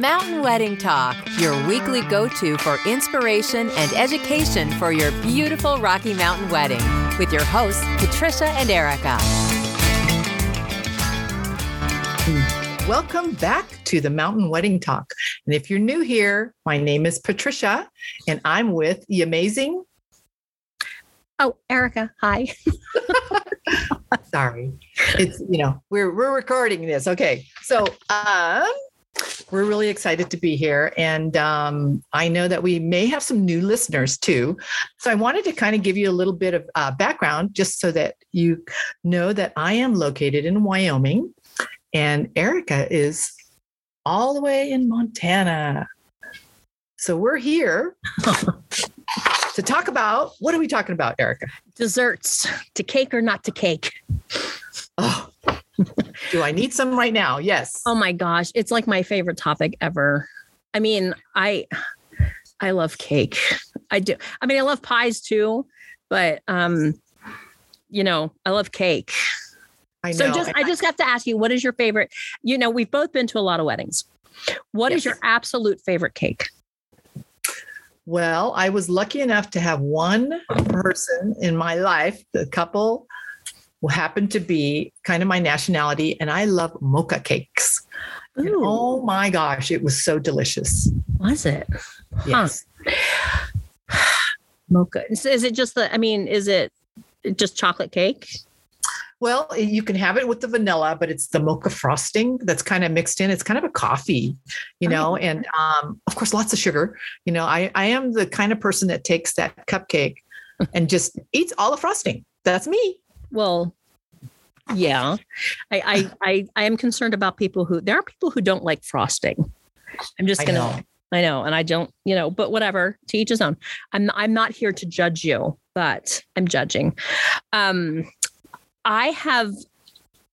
Mountain Wedding Talk, your weekly go to for inspiration and education for your beautiful Rocky Mountain wedding, with your hosts, Patricia and Erika. Welcome back to the Mountain Wedding Talk. And if you're new here, my name is Patricia, and I'm with the amazing. Oh, Erika, hi. Sorry, it's you know we're we're recording this. Okay, so um, we're really excited to be here. And um, I know that we may have some new listeners too. So I wanted to kind of give you a little bit of uh, background just so that you know that I am located in Wyoming and Erika is all the way in Montana. So we're here to talk about what are we talking about, Erika? Desserts to cake or not to cake? Oh, do I need some right now? Yes. Oh my gosh, it's like my favorite topic ever. I mean, I I love cake. I do. I mean, I love pies too, but um you know, I love cake. I know. So just I just have to ask you, what is your favorite? You know, we've both been to a lot of weddings. What is Yes. your absolute favorite cake? Well, I was lucky enough to have one person in my life, the couple happened to be kind of my nationality, and I love mocha cakes. And oh my gosh, it was so delicious. was it? Huh. Yes. Mocha. Is is it just the? I mean, is it just chocolate cake? Well, you can have it with the vanilla, but it's the mocha frosting that's kind of mixed in. It's kind of a coffee, you know, and um, of course, lots of sugar. You know, I, I am the kind of person that takes that cupcake and just eats all the frosting. That's me. Well, yeah. I, I I I am concerned about people who there are people who don't like frosting. I'm just gonna know. I know, and I don't, you know, but whatever, to each his own. I'm I'm not here to judge you, but I'm judging. Um I have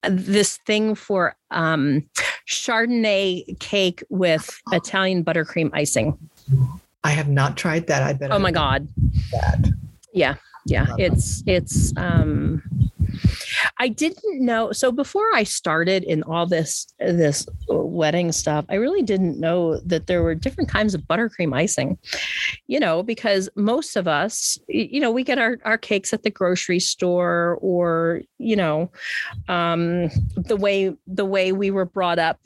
this thing for um Chardonnay cake with Italian buttercream icing. I have not tried that. I bet. Oh I my god. That. Yeah. Yeah. It's it's um I didn't know so before I started in all this this wedding stuff, I really didn't know that there were different kinds of buttercream icing. You know, because most of us, you know, we get our, our cakes at the grocery store or, you know, um the way the way we were brought up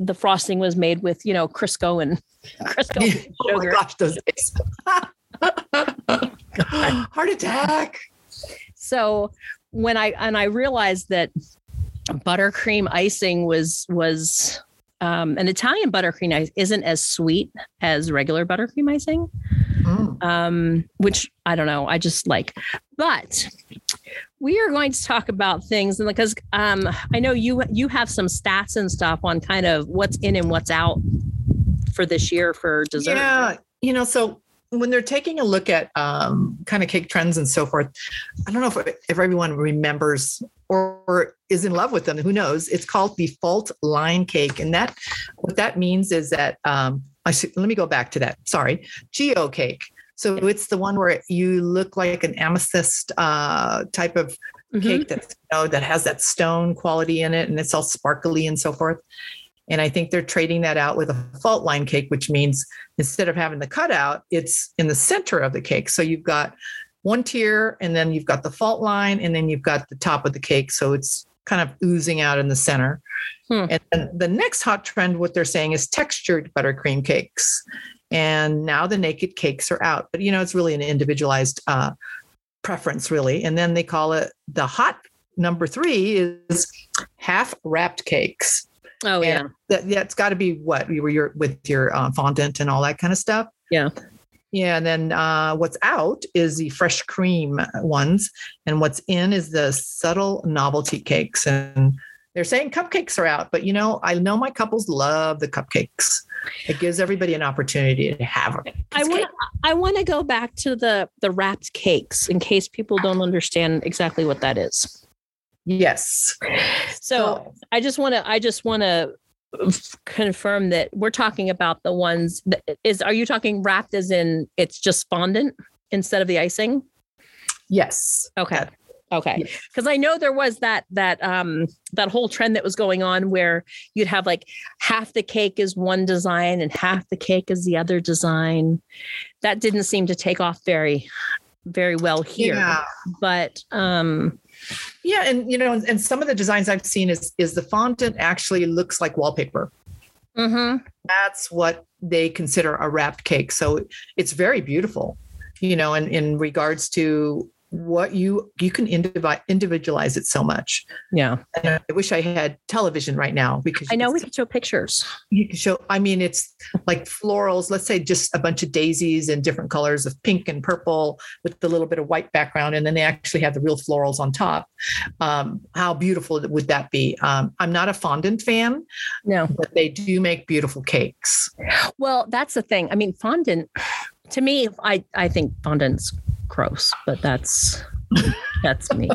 the frosting was made with, you know, Crisco and Crisco and Oh my sugar. gosh, those days. Heart attack. so when i and i realized that buttercream icing was was um, an italian buttercream ice isn't as sweet as regular buttercream icing Mm. um, which i don't know i just like but we are going to talk about things and because um, i know you you have some stats and stuff on kind of what's in and what's out for this year for dessert Yeah, you know, so when they're taking a look at um, kind of cake trends and so forth, I don't know if, if everyone remembers or, or is in love with them. Who knows? It's called the fault line cake, and that what that means is that um, I should, let me go back to that. Sorry, geo cake. So it's the one where you look like an amethyst uh, type of Mhm. cake that's you know that has that stone quality in it and it's all sparkly and so forth and i think they're trading that out with a fault line cake which means instead of having the cutout it's in the center of the cake. So you've got one tier and then you've got the fault line and then you've got the top of the cake. So it's kind of oozing out in the center. Hmm. and then the next hot trend what they're saying is textured buttercream cakes. And now the naked cakes are out. But you know it's really an individualized uh, preference really. And then they call it the hot number three is half wrapped cakes oh yeah that that's got to be what you were your with your uh, fondant and all that kind of stuff Yeah. yeah and then uh, what's out is the fresh cream ones and what's in is the subtle novelty cakes and they're saying cupcakes are out but you know i know my couples love the cupcakes it gives everybody an opportunity to have them I want I want to go back to the the wrapped cakes in case people don't understand exactly what that is. Yes So I just want to I just want to confirm that we're talking about the ones that is are you talking wrapped as in it's just fondant instead of the icing? yes Okay. Okay. Because I know there was that that um that whole trend that was going on where you'd have like half the cake is one design and half the cake is the other design. That didn't seem to take off very very well here. Yeah. But um Yeah, and you know, and some of the designs I've seen is is the fondant actually looks like wallpaper. mhm. That's what they consider a wrapped cake. So it's very beautiful, you know, and in regards to what you you can indivi- individualize it so much. yeah. And I wish I had television right now because I know we could show pictures. you can show i mean it's like florals let's say just a bunch of daisies in different colors of pink and purple with a little bit of white background and then they actually have the real florals on top um, how beautiful would that be um, i'm not a fondant fan No. but they do make beautiful cakes Well, that's the thing. I mean, fondant to me, I I think fondant's gross, but that's that's me.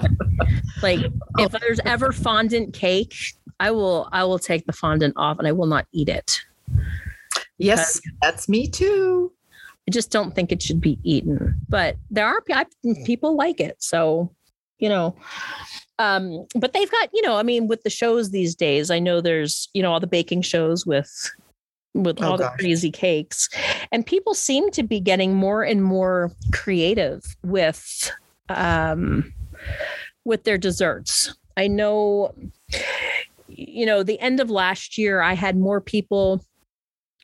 like if there's ever fondant cake, I will I will take the fondant off and I will not eat it. yes that's me too I just don't think it should be eaten. But there are I, people like it, so you know. Um, but they've got you know, I mean, with the shows these days, I know there's you know all the baking shows with with Oh, all the crazy cakes, and people seem to be getting more and more creative with um with their desserts. I know, you know, the end of last year, I had more people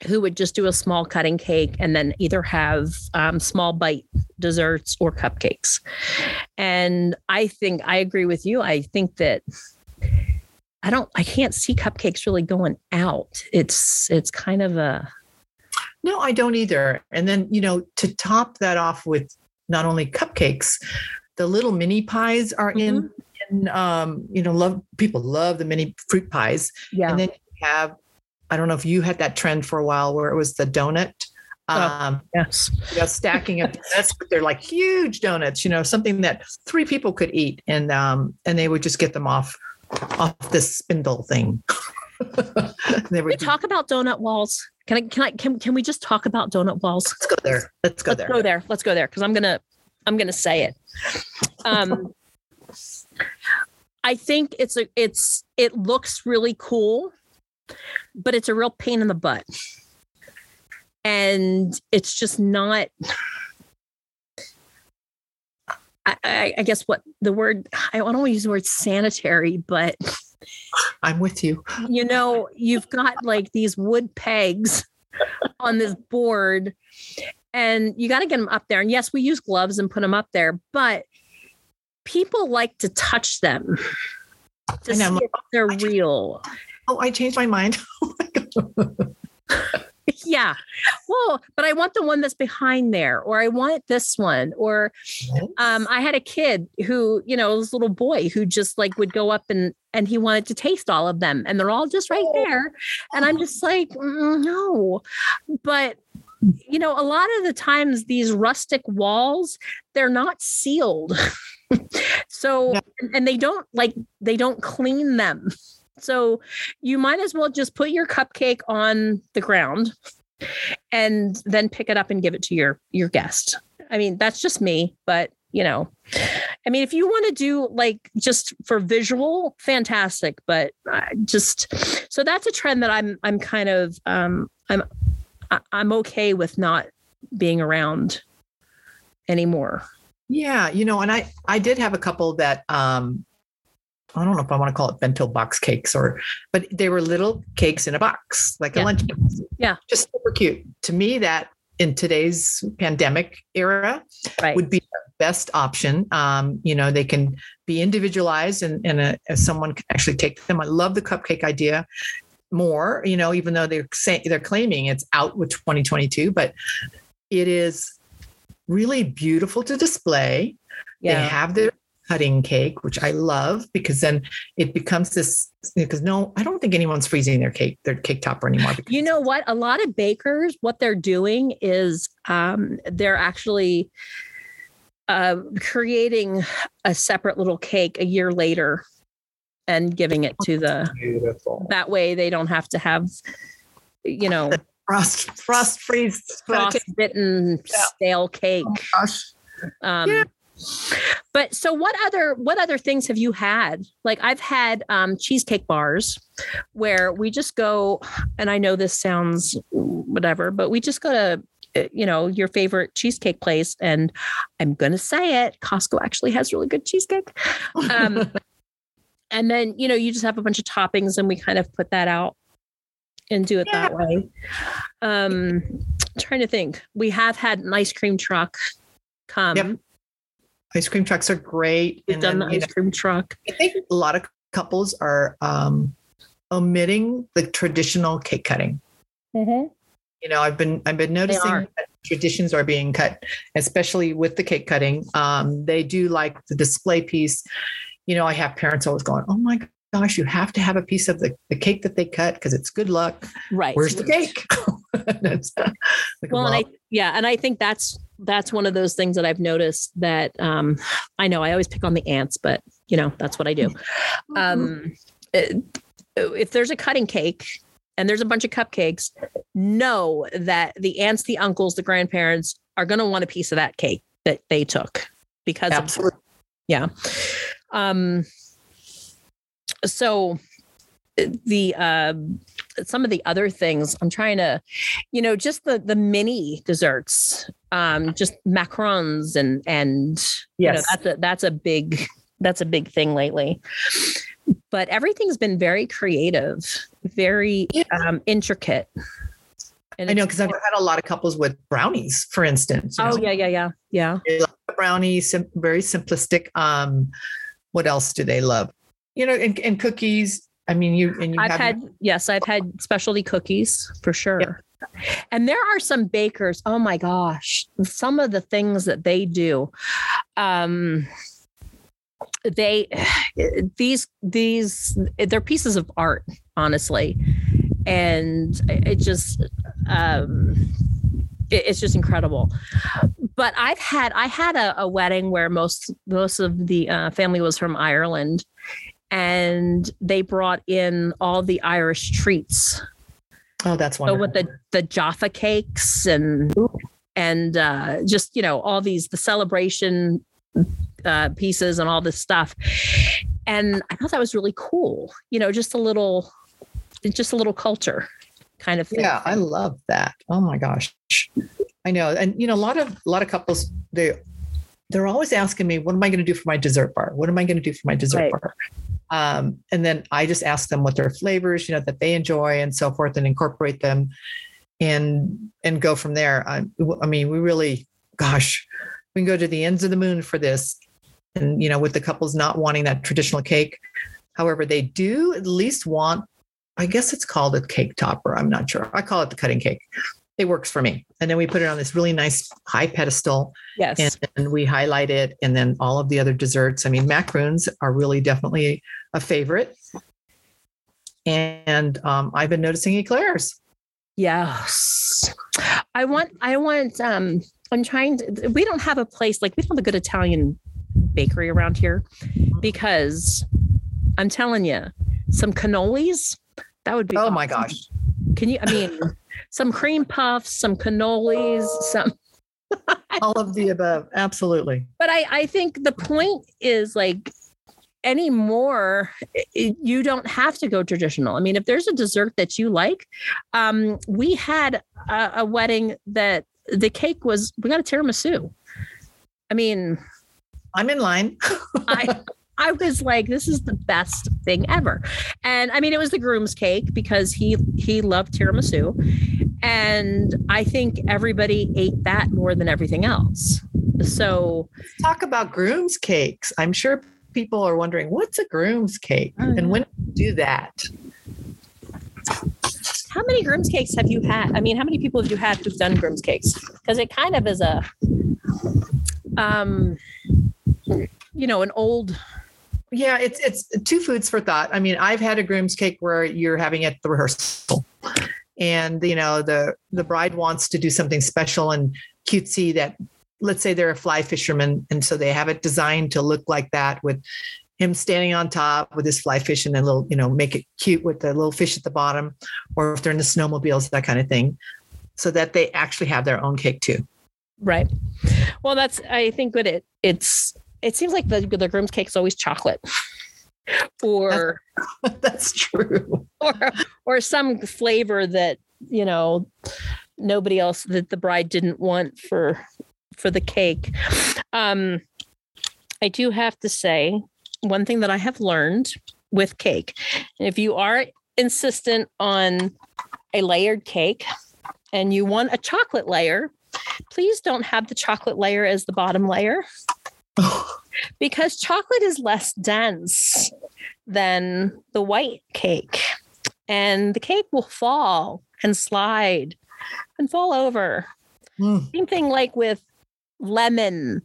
who would just do a small cutting cake and then either have um, small bite desserts or cupcakes. And I think I agree with you. I think that I don't, I can't see cupcakes really going out. It's, it's kind of a, no i don't either and then you know to top that off with not only cupcakes the little mini pies are in in um you know love people love the mini fruit pies yeah. And then you have, I don't know if you had that trend for a while where it was the donut. Oh. Um, yes. you know, stacking donuts, but they're like huge donuts, you know, something that three people could eat. And um, and they would just get them off off this spindle thing. we talk about donut walls? Can I, can I, can, can we just talk about donut walls? let's go there. Let's go let's there. go there. Let's go there because I'm gonna I'm gonna say it. Um, I think it's a it's it looks really cool, but it's a real pain in the butt, and it's just not. I, I, I guess what the word I don't want to use the word sanitary, but I'm with you. you know, you've got like these wood pegs on this board and you got to get them up there. And yes, we use gloves and put them up there, but people like to touch them to see if they're real. Oh, I changed my mind. Oh yeah. Well, but I want the one that's behind there, or I want this one, or um, I had a kid who, you know, this little boy who just like would go up and and he wanted to taste all of them, and they're all just right there, and I'm just like, "Mm, no, but you know, a lot of the times these rustic walls, they're not sealed, so No. and they don't like they don't clean them. So you might as well just put your cupcake on the ground and then pick it up and give it to your your guest. I mean, that's just me, but you know, I mean, if you want to do like just for visual, fantastic, but just so that's a trend that I'm I'm kind of um I'm I'm okay with not being around anymore. Yeah, you know, and I I did have a couple that um I don't know if I want to call it bento box cakes or but they were little cakes in a box, like Yeah. a lunch box. Yeah. Just super cute. To me, that in today's pandemic era Right. would be the best option. Um, you know, they can be individualized and, and uh as someone can actually take them. I love the cupcake idea more, you know, even though they're saying they're claiming it's out with 2022, but it is really beautiful to display. They have their cutting cake, which I love because then it becomes this because no, I don't think anyone's freezing their cake, their cake topper anymore. You know what? A lot of bakers, what they're doing is um, they're actually uh, creating a separate little cake a year later and giving it to the. beautiful. That way, they don't have to have, you know, Frost, frost freeze. frostbitten Yeah. stale cake. Oh, gosh. Um, Yeah. But so what other what other things have you had? Like I've had um, cheesecake bars where we just go and I know this sounds whatever, but we just go to uh, you know your favorite cheesecake place and i'm going to say it costco actually has really good cheesecake um, and then you know you just have a bunch of toppings and we kind of put that out and do it yeah. that way um trying to think we have had an ice cream truck come yep. Ice cream trucks are great we've and done then, the ice know, cream truck. I think a lot of couples are um omitting the traditional cake cutting. Mm-hmm. you know i've been i've been noticing traditions are being cut especially with the cake cutting. Um they do like the display piece. You know, I have parents always going, oh my gosh, you have to have a piece of the, the cake that they cut because it's good luck. Right. Where's the cake? like well, and I, yeah. And I think that's, that's one of those things that I've noticed that um, I know I always pick on the aunts, but you know, that's what I do. Mm-hmm. Um, if there's a cutting cake and there's a bunch of cupcakes, know that the aunts, the uncles, the grandparents are going to want a piece of that cake that they took because Absolutely. Of, yeah. Um, so the uh, some of the other things I'm trying to, you know, just the the mini desserts, um, just macarons and and yes, you know, that's a that's a big that's a big thing lately. But everything's been very creative, very yeah. um, intricate. And I know because I've had a lot of couples with brownies, for instance. Oh know? yeah, yeah, yeah, yeah. Brownies, sim- very simplistic. Um, what else do they love? You know, and, and cookies. I mean, you and you. I've had yes, I've had specialty cookies for sure. Yep. And there are some bakers. Oh my gosh, some of the things that they do. Um, they these these they're pieces of art, honestly, and it just um it's just incredible but I've had I had a, a wedding where most most of the uh, family was from Ireland, and they brought in all the Irish treats. Oh, that's wonderful. So with the the Jaffa cakes and and uh, just you know all these the celebration uh, pieces and all this stuff, and I thought that was really cool. You know, just a little, just a little culture kind of thing. Yeah, I love that. Oh my gosh. I know. And you know, a lot of a lot of couples they they're always asking me, what am I going to do for my dessert bar? What am I going to do for my dessert right. bar? Um, and then I just ask them what their flavors, you know, that they enjoy and so forth and incorporate them and and go from there. I, I mean, we really, gosh, we can go to the ends of the moon for this. And you know, with the couples not wanting that traditional cake. However, they do at least want, I guess it's called a cake topper. I'm not sure. I call it the cutting cake it works for me. And then we put it on this really nice high pedestal. Yes. And, and, we highlight it. And then all of the other desserts. I mean, macaroons are really definitely a favorite. And um, I've been noticing eclairs. Yes. I want, I want, um, I'm trying to, we don't have a place like we don't have a good Italian bakery around here because I'm telling you, some cannolis, that would be. Oh awesome. my gosh. Can you, I mean, some cream puffs, some cannolis, some all of the above. Absolutely. But I, I think the point is like anymore you don't have to go traditional i mean if there's a dessert that you like um we had a, a wedding that the cake was we got a tiramisu i mean i'm in line I, I was like, this is the best thing ever. And I mean, it was the groom's cake because he he loved tiramisu. And I think everybody ate that more than everything else. So talk about groom's cakes. I'm sure people are wondering what's a groom's cake and when do that? How many groom's cakes have you had? I mean, how many people have you had who've done groom's cakes? Because it kind of is a um you know, an old yeah, it's it's two foods for thought. I mean, I've had a groom's cake where you're having it the rehearsal, and you know the the bride wants to do something special and cutesy that let's say they're a fly fisherman and so they have it designed to look like that with him standing on top with his fly fish and a little you know make it cute with the little fish at the bottom or if they're in the snowmobiles that kind of thing so that they actually have their own cake too Right. Well, that's I think that it it's it seems like the the groom's cake is always chocolate. or that's true. Or or some flavor that, you know, nobody else that the bride didn't want for for the cake. Um I do have to say one thing that I have learned with cake. If you are insistent on a layered cake and you want a chocolate layer, please don't have the chocolate layer as the bottom layer because chocolate is less dense than the white cake and the cake will fall and slide and fall over. Mm. Same thing like with lemon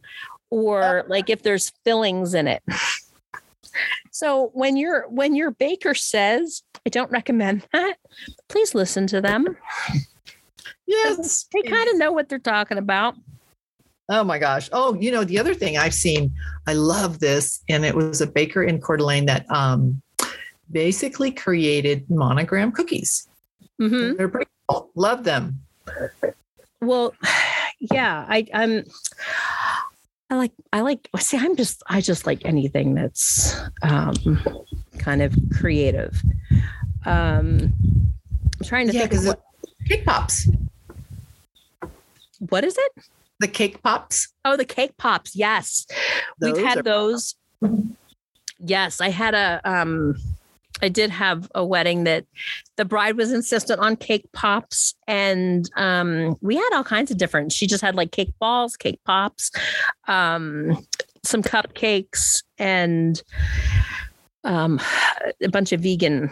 or like if there's fillings in it. So when your when your baker says, I don't recommend that, please listen to them. Yes. They kind of know what they're talking about. Oh my gosh. Oh, you know, the other thing I've seen, I love this. And it was a baker in Coeur d'Alene that um, basically created monogram cookies. Mm-hmm. They're pretty cool. Love them. Well, yeah, I, I'm, I like, I like, see, I'm just, I just like anything that's um, kind of creative. Um, I'm trying to yeah, think of what, cake pops. What is it? The cake pops. Oh, the cake pops. Yes. Those We've had those. Yes, I had a um I did have a wedding that the bride was insistent on cake pops and um we had all kinds of different. She just had like cake balls, cake pops, um some cupcakes and um a bunch of vegan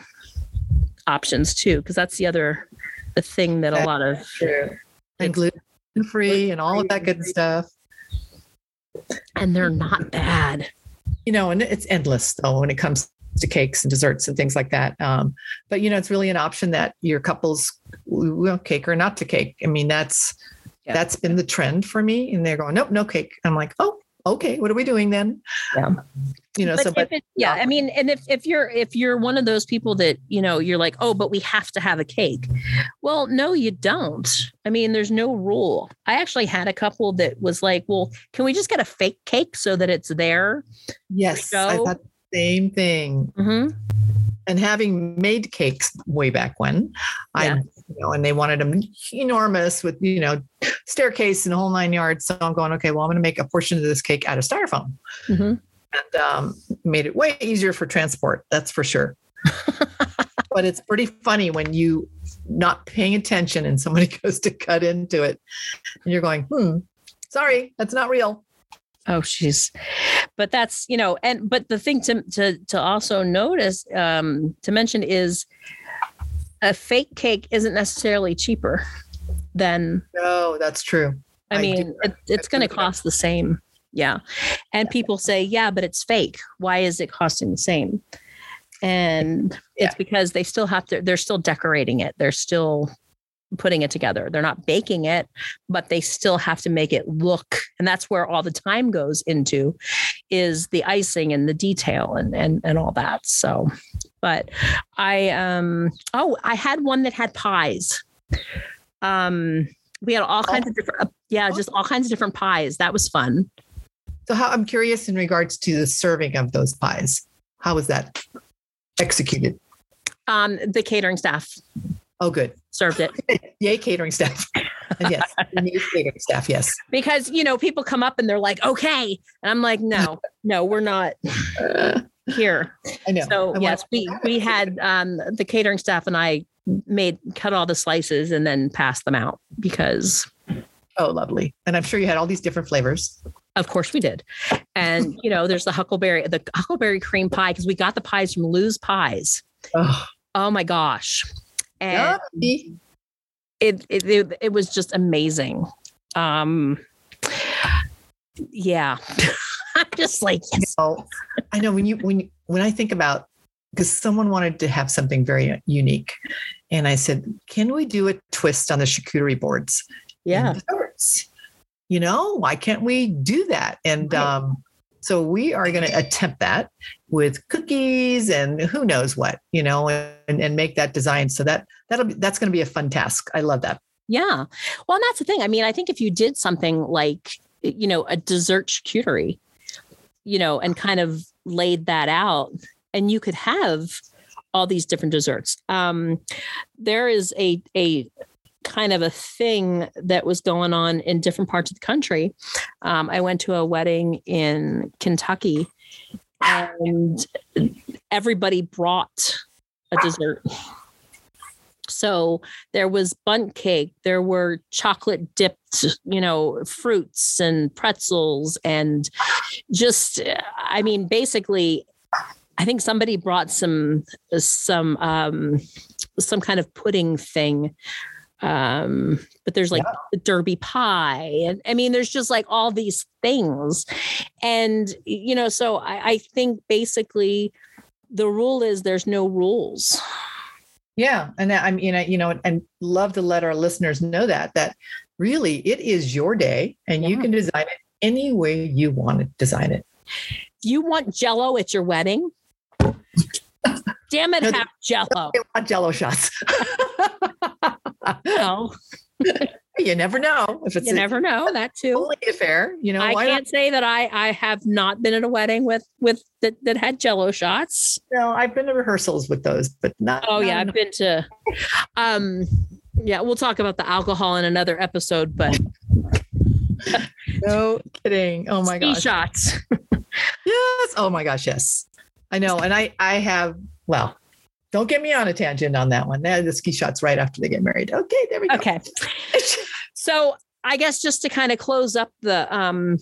options too because that's the other the thing that a lot of and gluten free and all of that good stuff. And they're not bad. You know, and it's endless though when it comes to cakes and desserts and things like that. Um, but you know, it's really an option that your couples will cake or not to cake. I mean, that's yeah. that's been the trend for me. And they're going, nope, no cake. I'm like, oh, okay, what are we doing then? Yeah. You know, but so but it, yeah, I mean, and if if you're if you're one of those people that, you know, you're like, oh, but we have to have a cake. Well, no, you don't. I mean, there's no rule. I actually had a couple that was like, well, can we just get a fake cake so that it's there? Yes. I thought same thing. Mm-hmm and having made cakes way back when, yeah. I, you know, and they wanted them enormous with, you know, staircase and a whole nine yards. So I'm going, okay, well, I'm going to make a portion of this cake out of styrofoam. Mm-hmm. And um, made it way easier for transport. That's for sure. but it's pretty funny when you not paying attention and somebody goes to cut into it and you're going, hmm, sorry, that's not real. Oh, she's, but that's you know, and but the thing to to to also notice um, to mention is a fake cake isn't necessarily cheaper than. No, that's true. I, I mean, it, it's going to cost the same. Yeah, and people say, yeah, but it's fake. Why is it costing the same? And it's because they still have to. They're still decorating it. They're still putting it together. They're not baking it, but they still have to make it look. And that's where all the time goes into is the icing and the detail and and and all that. So, but I um oh, I had one that had pies. Um we had all kinds of different uh, yeah, just all kinds of different pies. That was fun. So how I'm curious in regards to the serving of those pies. How was that executed? Um the catering staff Oh, good. Served it. Yay, catering staff. yes, catering staff. Yes. Because you know, people come up and they're like, "Okay," and I'm like, "No, no, we're not here." I know. So I yes, we we had um, the catering staff and I made cut all the slices and then passed them out because. Oh, lovely! And I'm sure you had all these different flavors. Of course we did. And you know, there's the huckleberry, the huckleberry cream pie because we got the pies from Lou's Pies. Oh, oh my gosh and it, it, it it was just amazing. Um, yeah, I'm just like yes. You know, I know when you when when I think about because someone wanted to have something very unique, and I said, "Can we do a twist on the charcuterie boards?" Yeah. You know, why can't we do that? And right. um, so we are going to attempt that with cookies and who knows what, you know, and, and make that design. So that that'll be, that's going to be a fun task. I love that. Yeah. Well, that's the thing. I mean, I think if you did something like, you know, a dessert charcuterie, you know, and kind of laid that out, and you could have all these different desserts. Um, there is a a kind of a thing that was going on in different parts of the country. Um, I went to a wedding in Kentucky, and everybody brought a dessert. So there was bundt cake, there were chocolate dipped, you know, fruits and pretzels, and just, I mean, basically, I think somebody brought some some um, some kind of pudding thing um but there's like yeah. derby pie and i mean there's just like all these things. And you know so I, I think basically the rule is there's no rules. Yeah and i mean you know and love to let our listeners know that that really it is your day and yeah. you can design it any way you want to design it. You want jello at your wedding? Damn it no, have jello. they want jello shots no. you never know if it's you a, never know that too. Only affair you know i can't not? say that i i have not been at a wedding with with that, that had jello shots. No i've been to rehearsals with those but not oh yeah i've been to um yeah we'll talk about the alcohol in another episode but no kidding. Oh my gosh. shots. Yes. Oh my gosh yes. I know and i i have well don't get me on a tangent on that one. The ski shots right after they get married. Okay, there we go. Okay. so I guess just to kind of close up the um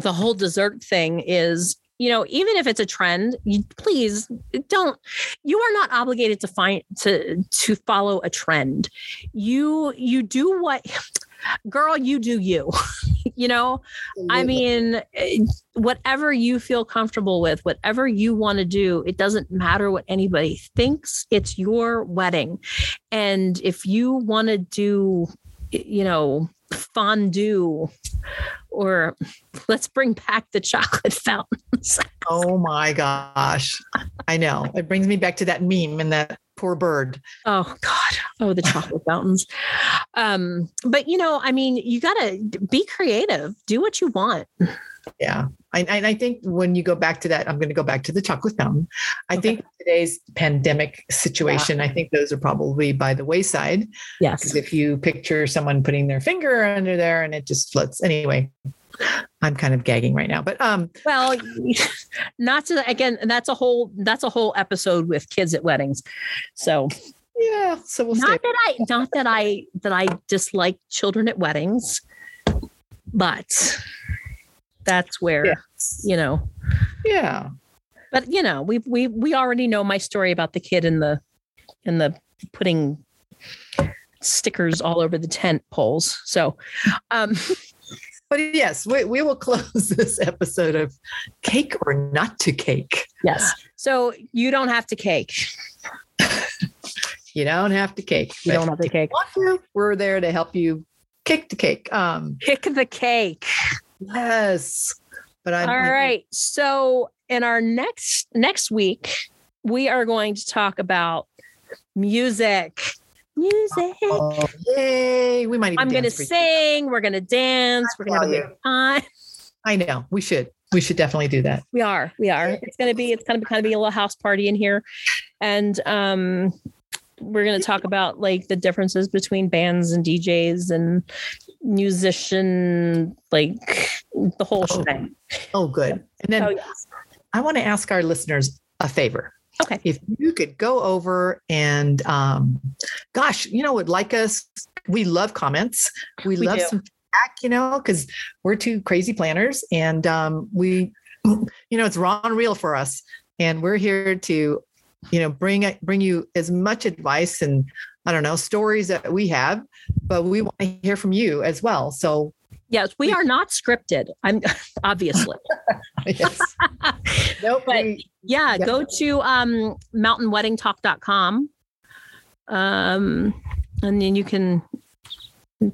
the whole dessert thing is you know even if it's a trend you please don't you are not obligated to find to to follow a trend you you do what girl, you do you. you know, I mean, eh, whatever you feel comfortable with, whatever you want to do, it doesn't matter what anybody thinks. It's your wedding. And if you want to do, you know, fondue or let's bring back the chocolate fountains. oh my gosh. I know. It brings me back to that meme and that poor bird. Oh God. Oh, the chocolate fountains. Um, but you know, I mean, you gotta be creative, do what you want. Yeah. I, and I think when you go back to that, I'm going to go back to the chocolate fountain. I okay. think today's pandemic situation, yeah. I think those are probably by the wayside. Yes. Because if you picture someone putting their finger under there and it just floats. Anyway, I'm kind of gagging right now, but um. Well, not to again. That's a whole. That's a whole episode with kids at weddings. So. Yeah. So we'll not that I not that I that I dislike children at weddings, but that's where yes. you know. Yeah. But you know, we we we already know my story about the kid in the in the putting stickers all over the tent poles. So, um but yes, we, we will close this episode of cake or not to cake. Yes. So you don't have to cake. you don't have to cake. You don't have to cake. To, we're there to help you kick the cake. Um, kick the cake. Yes. But I'm all right. So in our next next week, we are going to talk about music music. Oh, yay. We might I'm going to sing. We're going to dance. we're going to have a good time. I know. We should. We should definitely do that. We are. We are. It's going to be, it's going to kind of be a little house party in here. And, um, we're going to talk about like the differences between bands and DJs and musician, like the whole oh. thing. Oh, good. And then oh, yes. I want to ask our listeners a favor. Okay. If you could go over and, um, gosh, you know, would like us, we love comments. We, we love do. some feedback, you know, because we're two crazy planners and um, we, you know, it's raw and real for us. And we're here to, you know, bring bring you as much advice and I don't know stories that we have, but we want to hear from you as well. So Yes, we are not scripted. I'm obviously. yes. nope. But yeah, yeah, go to um mountainweddingtalk.com. Um and then you can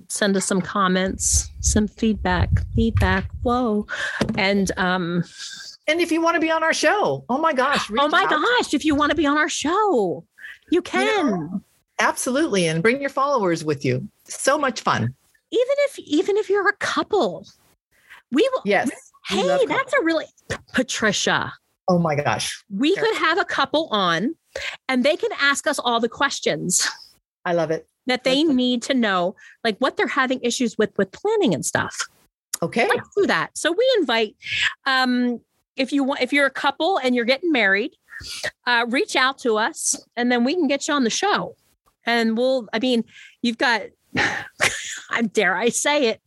send us some comments, some feedback, feedback. Whoa. And um and if you want to be on our show, oh my gosh. Oh my out. gosh, if you want to be on our show, you can. Absolutely. And bring your followers with you. So much fun. Even if even if you're a couple. We will Yes. we Hey, that's a really Patricia. Oh my gosh. We could have a couple on and they can ask us all the questions I love it. that they That's- need to know, like what they're having issues with with planning and stuff. Okay. Let's do that. So we invite um if you want if you're a couple and you're getting married, uh reach out to us and then we can get you on the show. And we'll I mean, you've got dare I say it,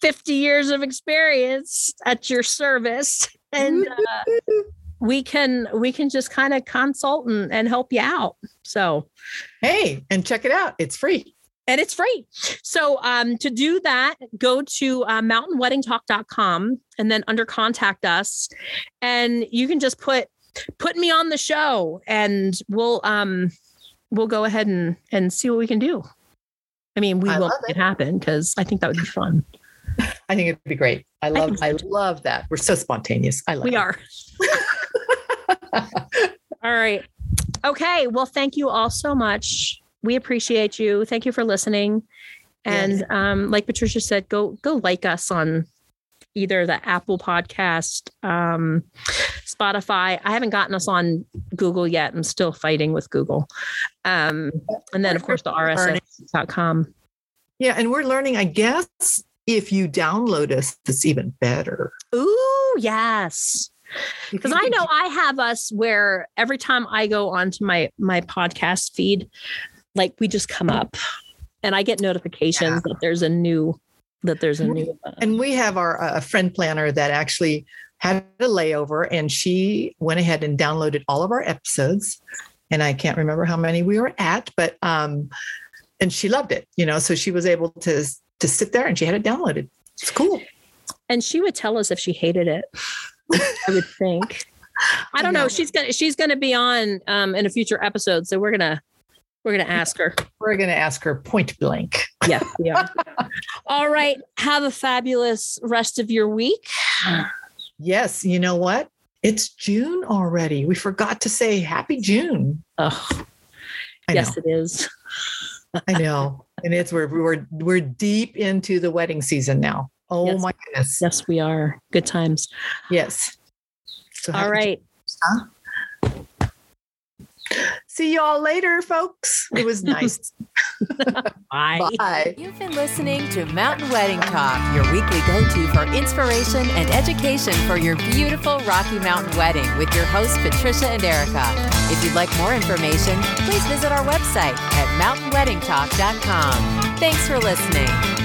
50 years of experience at your service and uh, we can we can just kind of consult and, and help you out. So Hey, and check it out. It's free. and it's free. So um, to do that, go to uh, mountainweddingtalk.com and then under contact us, and you can just put put me on the show, and we'll um we'll go ahead and and see what we can do. I mean, we I will make it it. happen because I think that would be fun. I think it'd be great. I love think so I love that. We're so spontaneous. I love We it. are. all right. Okay. Well, thank you all so much. We appreciate you. Thank you for listening. And Yes. um, like Patricia said, go go like us on either the Apple Podcast, um, Spotify. I haven't gotten us on Google yet. I'm still fighting with Google. Um, and then of course the RSS.com. Yeah, and we're learning, I guess, if you download us, it's even better. Ooh, yes. Because I know I have us where every time I go onto my my podcast feed, like we just come up, and I get notifications that there's a new that there's a new. Uh, And we have our uh, friend planner that actually had a layover and she went ahead and downloaded all of our episodes. And I can't remember how many we were at, but um, and she loved it, you know, so she was able to to sit there and she had it downloaded. It's cool. and she would tell us if she hated it. I would think. I don't know. She's gonna she's gonna be on um in a future episode, so we're gonna we're gonna ask her. We're gonna ask her point blank. Yes, we are. All right. Have a fabulous rest of your week. Yes, you know what? It's June already. We forgot to say happy June. Oh, I yes, know. it is. I know. And it's we're we're we're deep into the wedding season now. Oh Yes. my goodness. Yes, we are. Good times. Yes. So All right. See y'all later, folks. It was nice. Bye. Bye. You've been listening to Mountain Wedding Talk, your weekly go to for inspiration and education for your beautiful Rocky Mountain wedding with your hosts, Patricia and Erika. If you'd like more information, please visit our website at mountainweddingtalk.com. Thanks for listening.